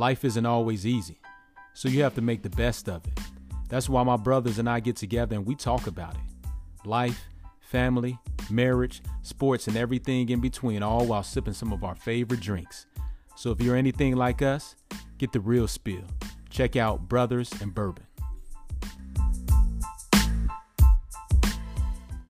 Life isn't always easy, so you have to make the best of it. That's why my brothers and I get together and we talk about it. Life, family, marriage, sports, and everything in between, all while sipping some of our favorite drinks. So if you're anything like us, get the real spill. Check out Brothers and Bourbon.